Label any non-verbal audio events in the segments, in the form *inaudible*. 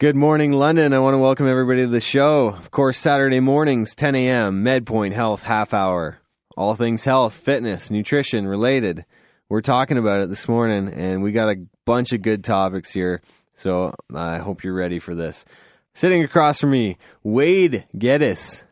Good morning, London. I want to welcome everybody to the show. Of course, Saturday mornings, 10 a.m., MedPoint Health Half Hour. All things health, fitness, nutrition related. We're talking about it this morning, and we got a bunch of good topics here. So I hope you're ready for this. Sitting across from me, Wade Geddes.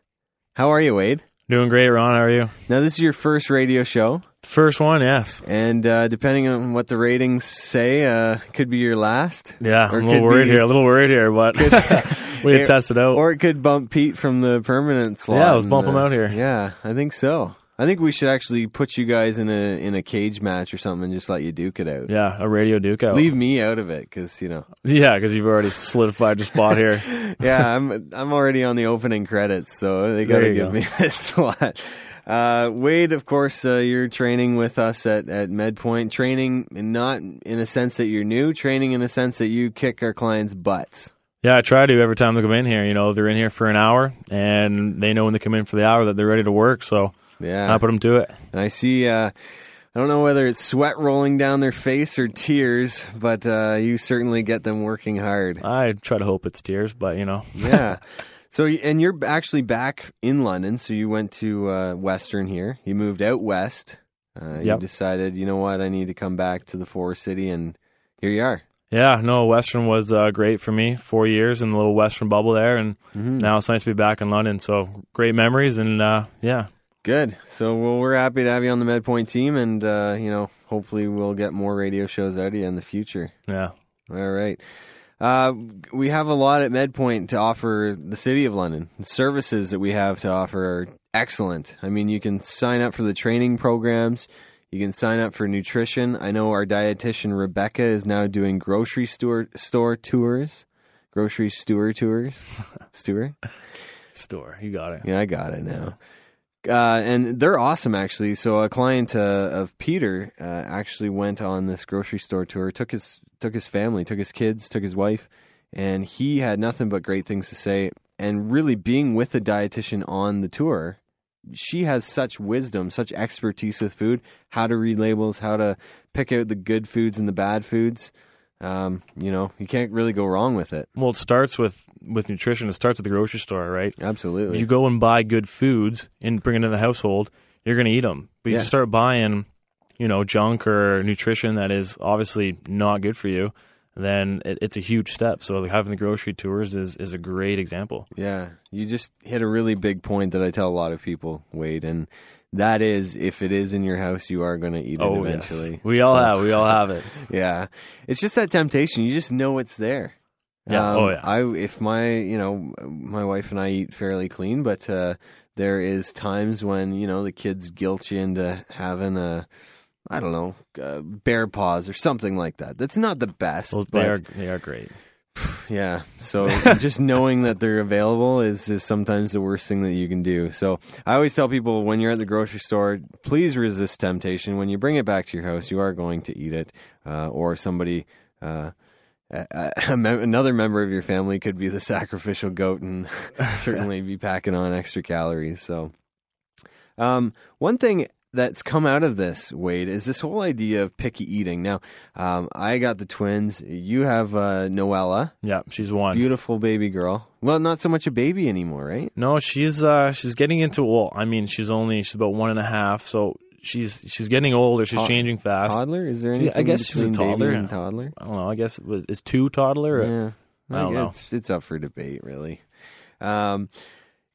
How are you, Wade? Doing great, Ron. How are you? Now, this is your first radio show. First one, yes. And uh, depending on what the ratings say, uh, could be your last. Yeah, I'm a little worried be- here. A little worried here, but *laughs* *laughs* we had test it out. Or it could bump Pete from the permanent slot. Yeah, let's bump him uh, out here. Yeah, I think so. I think we should actually put you guys in a in a cage match or something and just let you duke it out. yeah, a radio duke out. Leave me out of it because you know. *laughs* Yeah, because you've already solidified your spot here. Yeah, I'm I'm already on the opening credits, so they got to give go. me this slot. Uh, Wade, of course, uh, you're training with us at, at MedPoint. Training, not in a sense that you're new, training in a sense that you kick our clients' butts. Yeah, I try to every time they come in here. You know, they're in here for an hour, and they know when they come in for the hour that they're ready to work. So Yeah, I put them to it. And I see, uh, I don't know whether it's sweat rolling down their face or tears, but uh, you certainly get them working hard. I try to hope it's tears, but you know, Yeah. *laughs* So, and you're actually back in London. So you went to uh, Western here. You moved out west. Uh, You decided, you know what, I need to come back to the Forest City, and here you are. yeah, no, Western was uh, great for me. Four years in the little Western bubble there, and Mm-hmm. now it's nice to be back in London. So great memories, and uh, yeah, Good. So, well, we're happy to have you on the MedPoint team, and uh, you know, hopefully, we'll get more radio shows out of you in the future. yeah. All right. Uh, we have a lot at MedPoint to offer the city of London. The services that we have to offer are excellent. I mean, you can sign up for the training programs. You can sign up for nutrition. I know our dietitian Rebecca is now doing grocery store store tours, grocery store tours. *laughs* Stewart. Store, you got it. Yeah, I got it now. Uh, and they're awesome, actually. So a client uh, of Peter uh, actually went on this grocery store tour. took his took his family, took his kids, took his wife, and he had nothing but great things to say. And really, being with the dietitian on the tour, she has such wisdom, such expertise with food, how to read labels, how to pick out the good foods and the bad foods. Um, you know, you can't really go wrong with it. Well, it starts with with nutrition. It starts at the grocery store, right? Absolutely. If you go and buy good foods and bring it into the household, you're going to eat them. But Yeah. you start buying, you know, junk or nutrition that is obviously not good for you, then it, it's a huge step. So having the grocery tours is is a great example. Yeah, you just hit a really big point that I tell a lot of people, Wade, and that is if it is in your house, you are going to eat it Oh, eventually. yes. we all So, have, we all have it. *laughs* Yeah, it's just that temptation. You just know it's there. Yeah, Um, oh, yeah. I if my you know my wife and I eat fairly clean, but uh, there is times when you know the kids guilt you into having a. I don't know, uh, bear paws or something like that. That's not the best. Well, they are they are great. *sighs* yeah. So *laughs* just knowing that they're available is, is sometimes the worst thing that you can do. So I always tell people when you're at the grocery store, please resist temptation. When you bring it back to your house, you are going to eat it, uh, or somebody. Uh, *laughs* another member of your family could be the *laughs* sacrificial goat and certainly be packing on extra calories. So, um, one thing that's come out of this, Wade, is this whole idea of picky eating. Now, um, I got the twins. You have uh, Noella, Yeah, she's one. beautiful baby girl. Well, not so much a baby anymore, right? No, she's uh she's getting into well, I mean, she's only she's about one and a half, so she's she's getting older. She's To- changing fast. Toddler? Is there anything I guess she's a toddler. and toddler? I don't know. I guess it was, is two toddler. or- Yeah, I don't know. It's, it's up for debate, really. Um,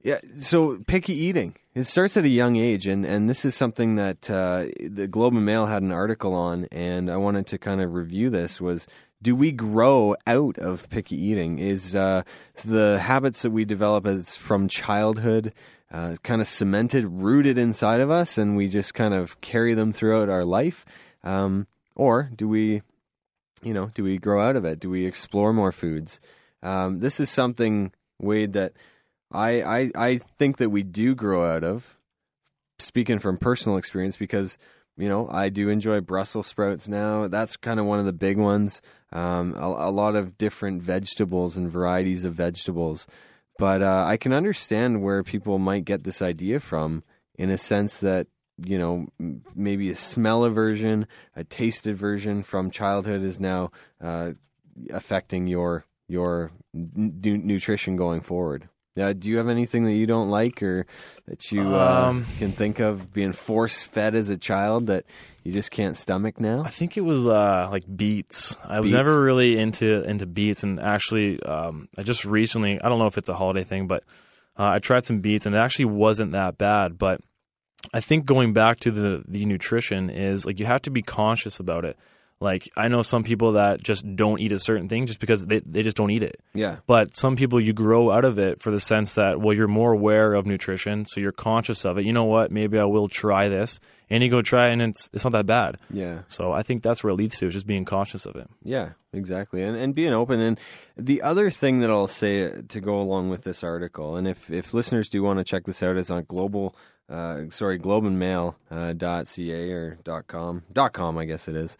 yeah. So picky eating. It starts at a young age, and, and this is something that uh, the Globe and Mail had an article on, and I wanted to kind of review this. Was do we grow out of picky eating? Is uh, the habits that we develop as from childhood uh, kind of cemented, rooted inside of us, and we just kind of carry them throughout our life, um, or do we you know, do we grow out of it? Do we explore more foods? Um, this is something, Wade, that I, I I think that we do grow out of. Speaking from personal experience, because you know I do enjoy Brussels sprouts now. That's kind of one of the big ones. Um, a, a lot of different vegetables and varieties of vegetables, but uh, I can understand where people might get this idea from, in a sense that you know maybe a smell aversion, a tasted version from childhood is now uh, affecting your your n- nutrition going forward. Yeah, do you have anything that you don't like or that you uh, Um, can think of being force fed as a child that you just can't stomach now? I think it was uh, like beets. I was Beets? never really into into beets, and actually, um, I just recently. I don't know if it's a holiday thing, but uh, I tried some beets, and it actually wasn't that bad. But I think going back to the the nutrition is like you have to be conscious about it. Like I know some people that just don't eat a certain thing just because they they just don't eat it. Yeah, But some people you grow out of it for the sense that well you're more aware of nutrition, so you're conscious of it. You know what? Maybe I will try this, and you go try, it and it's it's not that bad. yeah. So I think that's where it leads to, is just being conscious of it. Yeah, exactly, and and being open. And the other thing that I'll say to go along with this article, and if if listeners do want to check this out, it's on global, uh, sorry, globeandmail uh, dot ca or dot com dot com, I guess it is.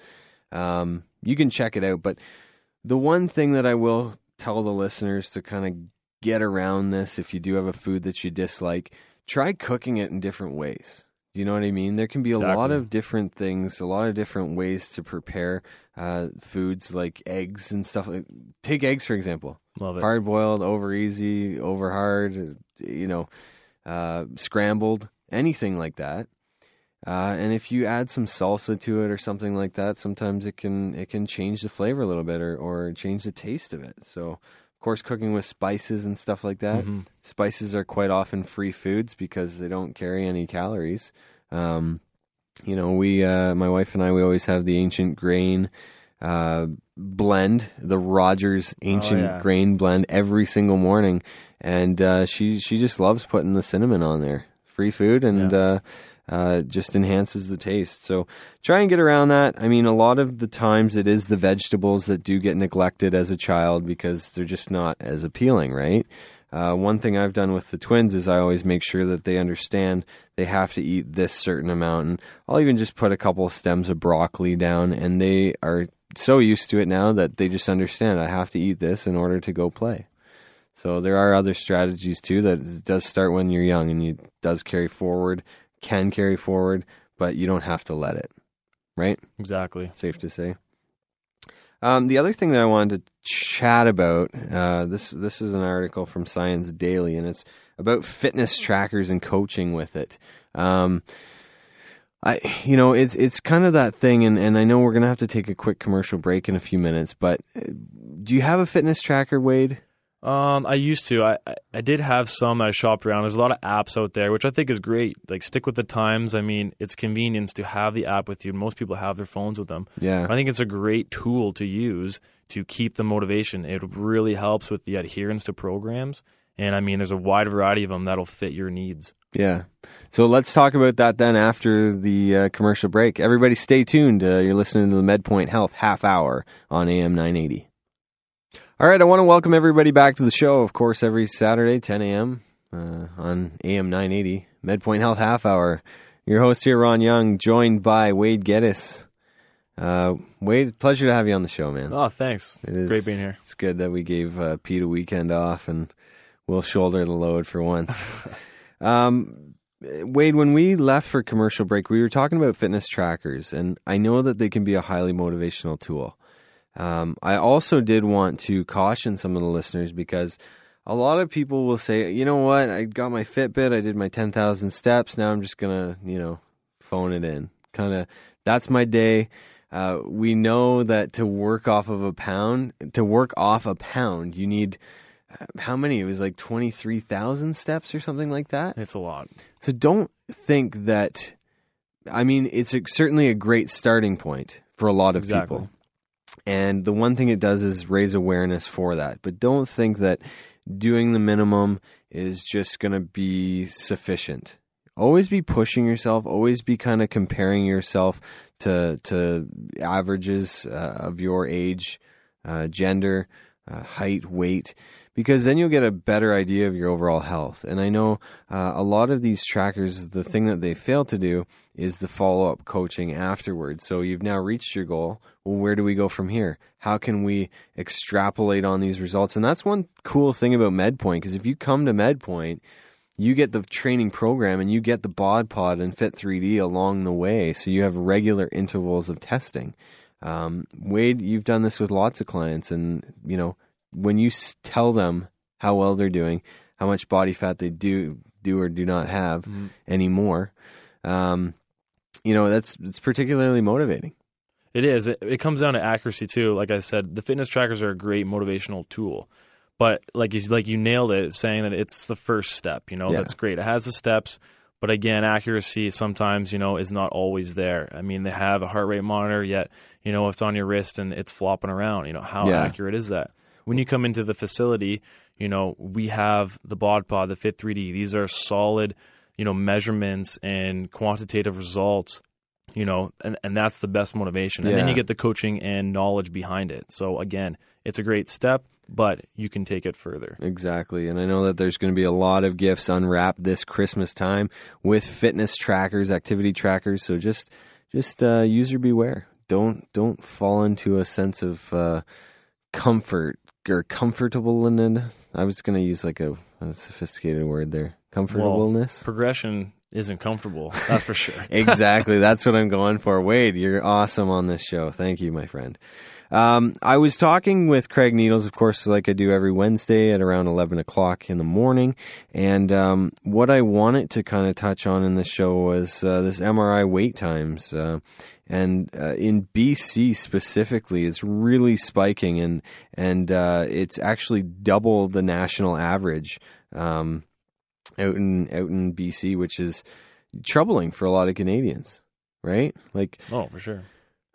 Um, you can check it out. But the one thing that I will tell the listeners to kind of get around this, if you do have a food that you dislike, try cooking it in different ways. Do you know what I mean? There can be a lot of different things, a lot of different ways to prepare uh, foods like eggs and stuff. like- Take eggs for example: Love it. hard boiled, over easy, over hard, you know, uh, scrambled, anything like that. Uh, and if you add some salsa to it or something like that, sometimes it can it can change the flavor a little bit or, or change the taste of it. So, of course, cooking with spices and stuff like that. Mhm. Spices are quite often free foods because they don't carry any calories. Um, you know, we, uh, my wife and I, we always have the ancient grain uh, blend, the Rogers ancient yeah. grain blend every single morning, and uh, she she just loves putting the cinnamon on there. Free food and. Uh, uh, just enhances the taste. So try and get around that. I mean, a lot of the times it is the vegetables that do get neglected as a child because they're just not as appealing, right? Uh, one thing I've done with the twins is I always make sure that they understand they have to eat this certain amount. And I'll even just put a couple of stems of broccoli down, and they are so used to it now that they just understand I have to eat this in order to go play. So there are other strategies too that does start when you're young and it does carry forward, can carry forward, but you don't have to let it. Right? Exactly. Safe to say. Um, the other thing that I wanted to chat about uh, this this is an article from Science Daily, and it's about fitness trackers and coaching with it. Um, I you know it's it's kind of that thing, and, and I know we're gonna have to take a quick commercial break in a few minutes, but uh, do you have a fitness tracker, Wade? Um, I used to. I, I did have some that I shopped around. There's a lot of apps out there, which I think is great. Like stick with the times. I mean, it's convenience to have the app with you. Most people have their phones with them. Yeah, I think it's a great tool to use to keep the motivation. It really helps with the adherence to programs. And I mean, there's a wide variety of them that'll fit your needs. Yeah. So let's talk about that then after the uh, commercial break. Everybody stay tuned. Uh, you're listening to the MedPoint Health half hour on AM 980. All right, I want to welcome everybody back to the show. Of course, every Saturday, 10 a.m. Uh, on AM 980, MedPoint Health half hour. Your host here, Ron Young, joined by Wade Geddes. Uh, Wade, pleasure to have you on the show, man. Oh, thanks. It is Great being here. It's good that we gave uh, Pete a weekend off and we'll shoulder the load for once. *laughs* um, Wade, when we left for commercial break, we were talking about fitness trackers, and I know that they can be a highly motivational tool. Um, I also did want to caution some of the listeners because a lot of people will say, you know what, I got my Fitbit, I did my 10,000 steps, now I'm just going to, you know, phone it in. Kind of, that's my day. Uh, we know that to work off of a pound, to work off a pound, you need uh, how many? It was like 23,000 steps or something like that. It's a lot. So don't think that. I mean, it's a, certainly a great starting point for a lot of Exactly. people. And the one thing it does is raise awareness for that. But don't think that doing the minimum is just going to be sufficient. Always be pushing yourself. Always be kind of comparing yourself to to averages uh, of your age, uh, gender, uh, height, weight, because then you'll get a better idea of your overall health. And I know uh, a lot of these trackers, the thing that they fail to do is the follow up coaching afterwards. So you've now reached your goal. Well, where do we go from here? How can we extrapolate on these results? And that's one cool thing about MedPoint because if you come to MedPoint, you get the training program and you get the bod pod and fit 3d along the way so you have regular intervals of testing um, wade you've done this with lots of clients and you know when you tell them how well they're doing, how much body fat they do do or do not have Mhm. anymore, um, you know that's it's particularly motivating. It is. It, it comes down to accuracy too. Like I said, the fitness trackers are a great motivational tool, but like you, like you nailed it, saying that it's the first step. You know, Yeah. that's great. It has the steps, but again, accuracy sometimes you know is not always there. I mean, they have a heart rate monitor, yet you know it's on your wrist and it's flopping around. You know, how Yeah. accurate is that? When you come into the facility, you know we have the Bod Pod, the Fit 3D. These are solid, you know, measurements and quantitative results you know, and, and that's the best motivation. And then you get the coaching and knowledge behind it. So again, it's a great step, but you can take it further. Exactly. And I know that there's going to be a lot of gifts unwrapped this Christmas time with fitness trackers, activity trackers. So just just uh, user beware. Don't don't fall into a sense of uh, comfort or comfortable in it. I was going to use like a, a sophisticated word there. Comfortableness. Progression isn't comfortable, that's for sure. *laughs* exactly. That's what I'm going for. Wade, you're awesome on this show. Thank you, my friend. Um, I was talking with Craig Needles, of course, like I do every Wednesday at around 11 o'clock in the morning. And um, what I wanted to kind of touch on in the show was uh, this MRI wait times. Uh, and uh, in BC specifically, it's really spiking, and and uh, it's actually double the national average. Um, out in out in BC, which is troubling for a lot of Canadians, right? Like Oh, for sure.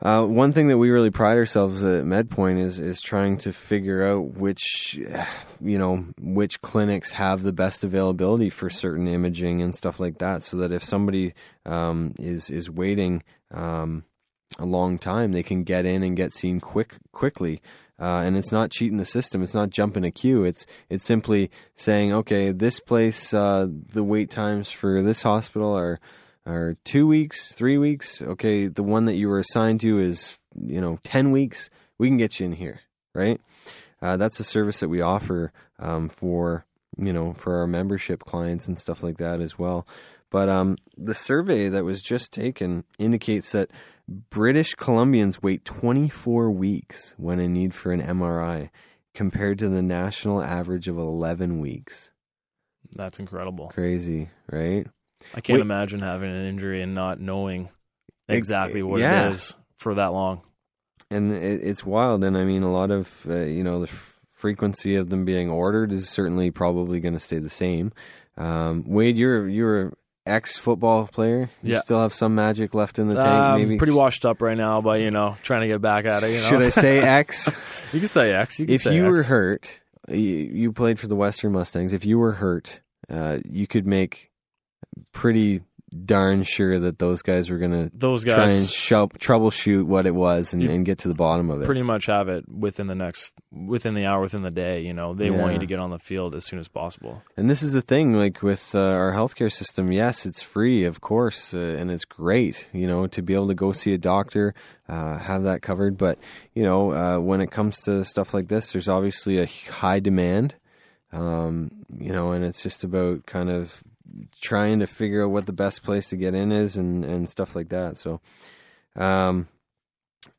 Uh, one thing that we really pride ourselves at MedPoint is is trying to figure out which you know which clinics have the best availability for certain imaging and stuff like that, so that if somebody um, is is waiting um, a long time, they can get in and get seen quick quickly. Uh, and it's not cheating the system. It's not jumping a queue. It's it's simply saying, okay, this place, uh, the wait times for this hospital are are two weeks, three weeks. Okay, the one that you were assigned to is you know ten weeks. We can get you in here, right? Uh, that's a service that we offer um, for you know for our membership clients and stuff like that as well. But um, the survey that was just taken indicates that British Columbians wait 24 weeks when in need for an MRI, compared to the national average of 11 weeks. That's incredible. Crazy, right? I can't Wait. imagine having an injury and not knowing Ex- exactly what yeah. it is for that long. and it, it's wild. And I mean, a lot of uh, you know the f- frequency of them being ordered is certainly probably going to stay the same. Um, Wade, you're you're ex football player. You Yeah. still have some magic left in the tank. Um, maybe pretty washed up right now, but you know, trying to get back at it. You know? Should I say *laughs* ex? you can say X. You can if say you X. were hurt, you, you played for the Western Mustangs. If you were hurt, uh, you could make pretty darn sure that those guys were going to those try and guys shou- troubleshoot what it was and, and get to the bottom of it. pretty much have it within the next, within the hour, within the day. You know, they want you to get on the field as soon as possible. And this is the thing, like with uh, our healthcare system. Yes, it's free, of course, uh, and it's great, you know, to be able to go see a doctor, uh, have that covered. But you know, uh, when it comes to stuff like this, there's obviously a high demand, um, you know, and it's just about kind of trying to figure out what the best place to get in is and and stuff like that. So, um,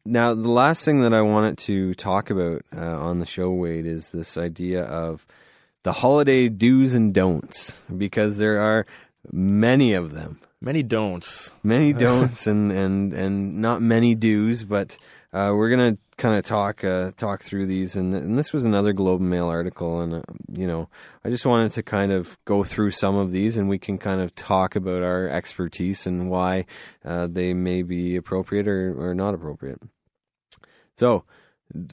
now the last thing that I wanted to talk about uh, on the show, Wade, is this idea of the holiday do's and don'ts because there are many of them Many don'ts. many *laughs* don'ts and and and not many do's but uh, we're gonna kind of talk uh, talk through these and and this was another Globe and Mail article and uh, you know I just wanted to kind of go through some of these and we can kind of talk about our expertise and why uh, they may be appropriate or, or not appropriate. So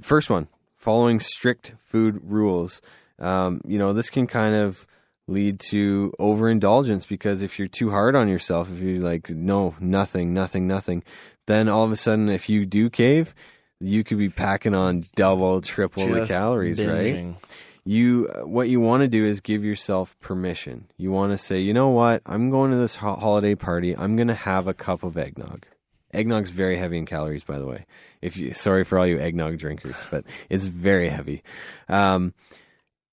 first one following strict food rules. Um, you know this can kind of lead to overindulgence because if you're too hard on yourself, if you're like, no, nothing, nothing, nothing, then all of a sudden, if you do cave, you could be packing on double, triple the Just calories, right? You, what you want to do is give yourself permission. You want to say, you know what? I'm going to this ho- holiday party. I'm going to have a cup of eggnog. Eggnog's very heavy in calories, by the way. If you, sorry for all you eggnog drinkers, but it's very heavy. Um,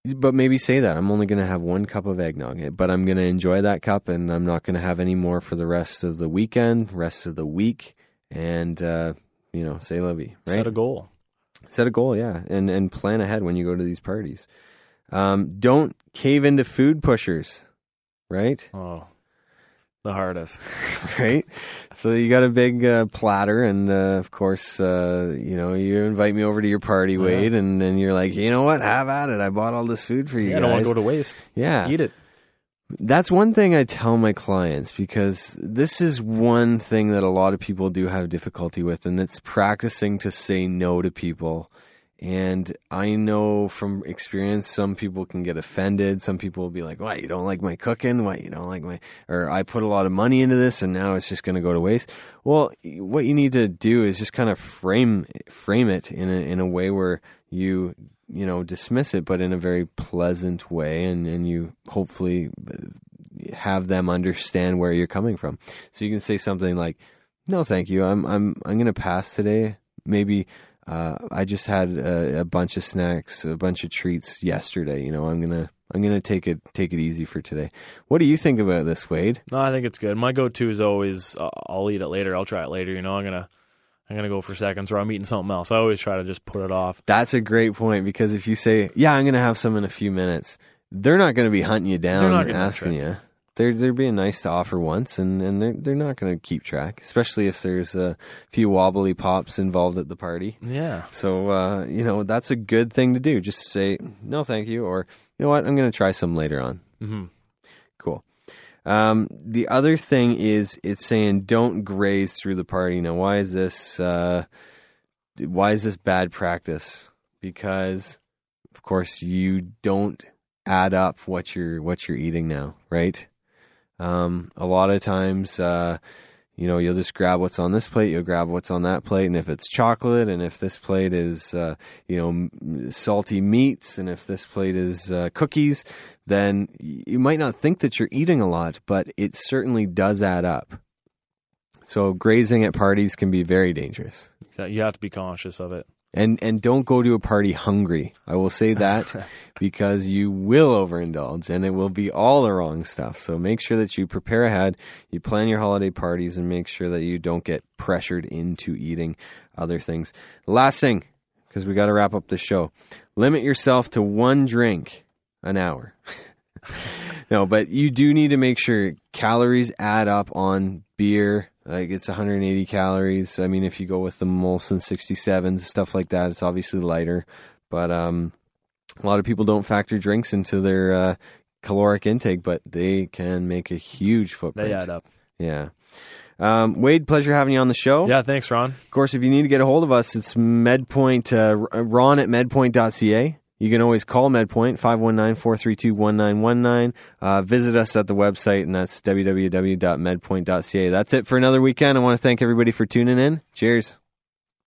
but maybe say that I'm only going to have one cup of eggnog, but I'm going to enjoy that cup, and I'm not going to have any more for the rest of the weekend, rest of the week, and uh, you know, say lovey, right? Set a goal. Set a goal, yeah, and and plan ahead when you go to these parties. Um, don't cave into food pushers, right? Oh, the hardest. *laughs* right? So you got a big uh, platter, and uh, of course, uh, you know, you invite me over to your party, Wade, and then you're like, you know what? Have at it. I bought all this food for you Yeah, I don't want to go to waste. yeah, Eat it. That's one thing I tell my clients because this is one thing that a lot of people do have difficulty with, and it's practicing to say no to people. And I know from experience, some people can get offended. Some people will be like, "Why You don't like my cooking? Why You don't like my?" Or I put a lot of money into this, and now it's just going to go to waste. Well, what you need to do is just kind of frame frame it in a in a way where you you know dismiss it, but in a very pleasant way, and and you hopefully have them understand where you're coming from. So you can say something like, "No, thank you. I'm I'm I'm going to pass today. Maybe uh, I just had a, a bunch of snacks, a bunch of treats yesterday. You know, I'm gonna I'm gonna take it take it easy for today. What do you think about this, Wade? No, I think it's good. My go-to is always uh, I'll eat it later. I'll try it later. You know, I'm gonna I'm gonna go for seconds, or I'm eating something else. I always try to just put it off. That's a great point because if you say, "Yeah, I'm gonna have some in a few minutes," they're not gonna be hunting you down and asking you. They're they're being nice to offer once, and, and they're they're not gonna keep track, especially if there's a few wobbly pops involved at the party. Yeah, So uh, you know that's a good thing to do. Just say no, thank you, or you know what, I'm going to try some later on. hmm Cool. Um, the other thing is it's saying don't graze through the party. Now, why is this? Uh, why is this bad practice? Because, of course, you don't add up what you're what you're eating now, right? Um, a lot of times, uh, you know, you'll just grab what's on this plate, you'll grab what's on that plate, and if it's chocolate, and if this plate is, uh, you know, salty meats, and if this plate is uh, cookies, then you might not think that you're eating a lot, but it certainly does add up. So grazing at parties can be very dangerous. You have to be conscious of it. And and don't go to a party hungry. I will say that *laughs* because you will overindulge and it will be all the wrong stuff. So make sure that you prepare ahead, you plan your holiday parties and make sure that you don't get pressured into eating other things. Last thing, because we got to wrap up the show. Limit yourself to one drink an hour. *laughs* no, but you do need to make sure calories add up on beer. Like it's 180 calories. I mean, if you go with the Molson 67s, stuff like that, it's obviously lighter. But um, a lot of people don't factor drinks into their uh, caloric intake, but they can make a huge footprint. They add up. Yeah. Um, Wade, pleasure having you on the show. Yeah, thanks, Ron. Of course, if you need to get a hold of us, it's medpoint, uh, ron at medpoint.ca. You can always call MedPoint, 519-432-1919. Uh, visit us at the website, and that's www.medpoint.ca. That's it for another weekend. I want to thank everybody for tuning in. Cheers.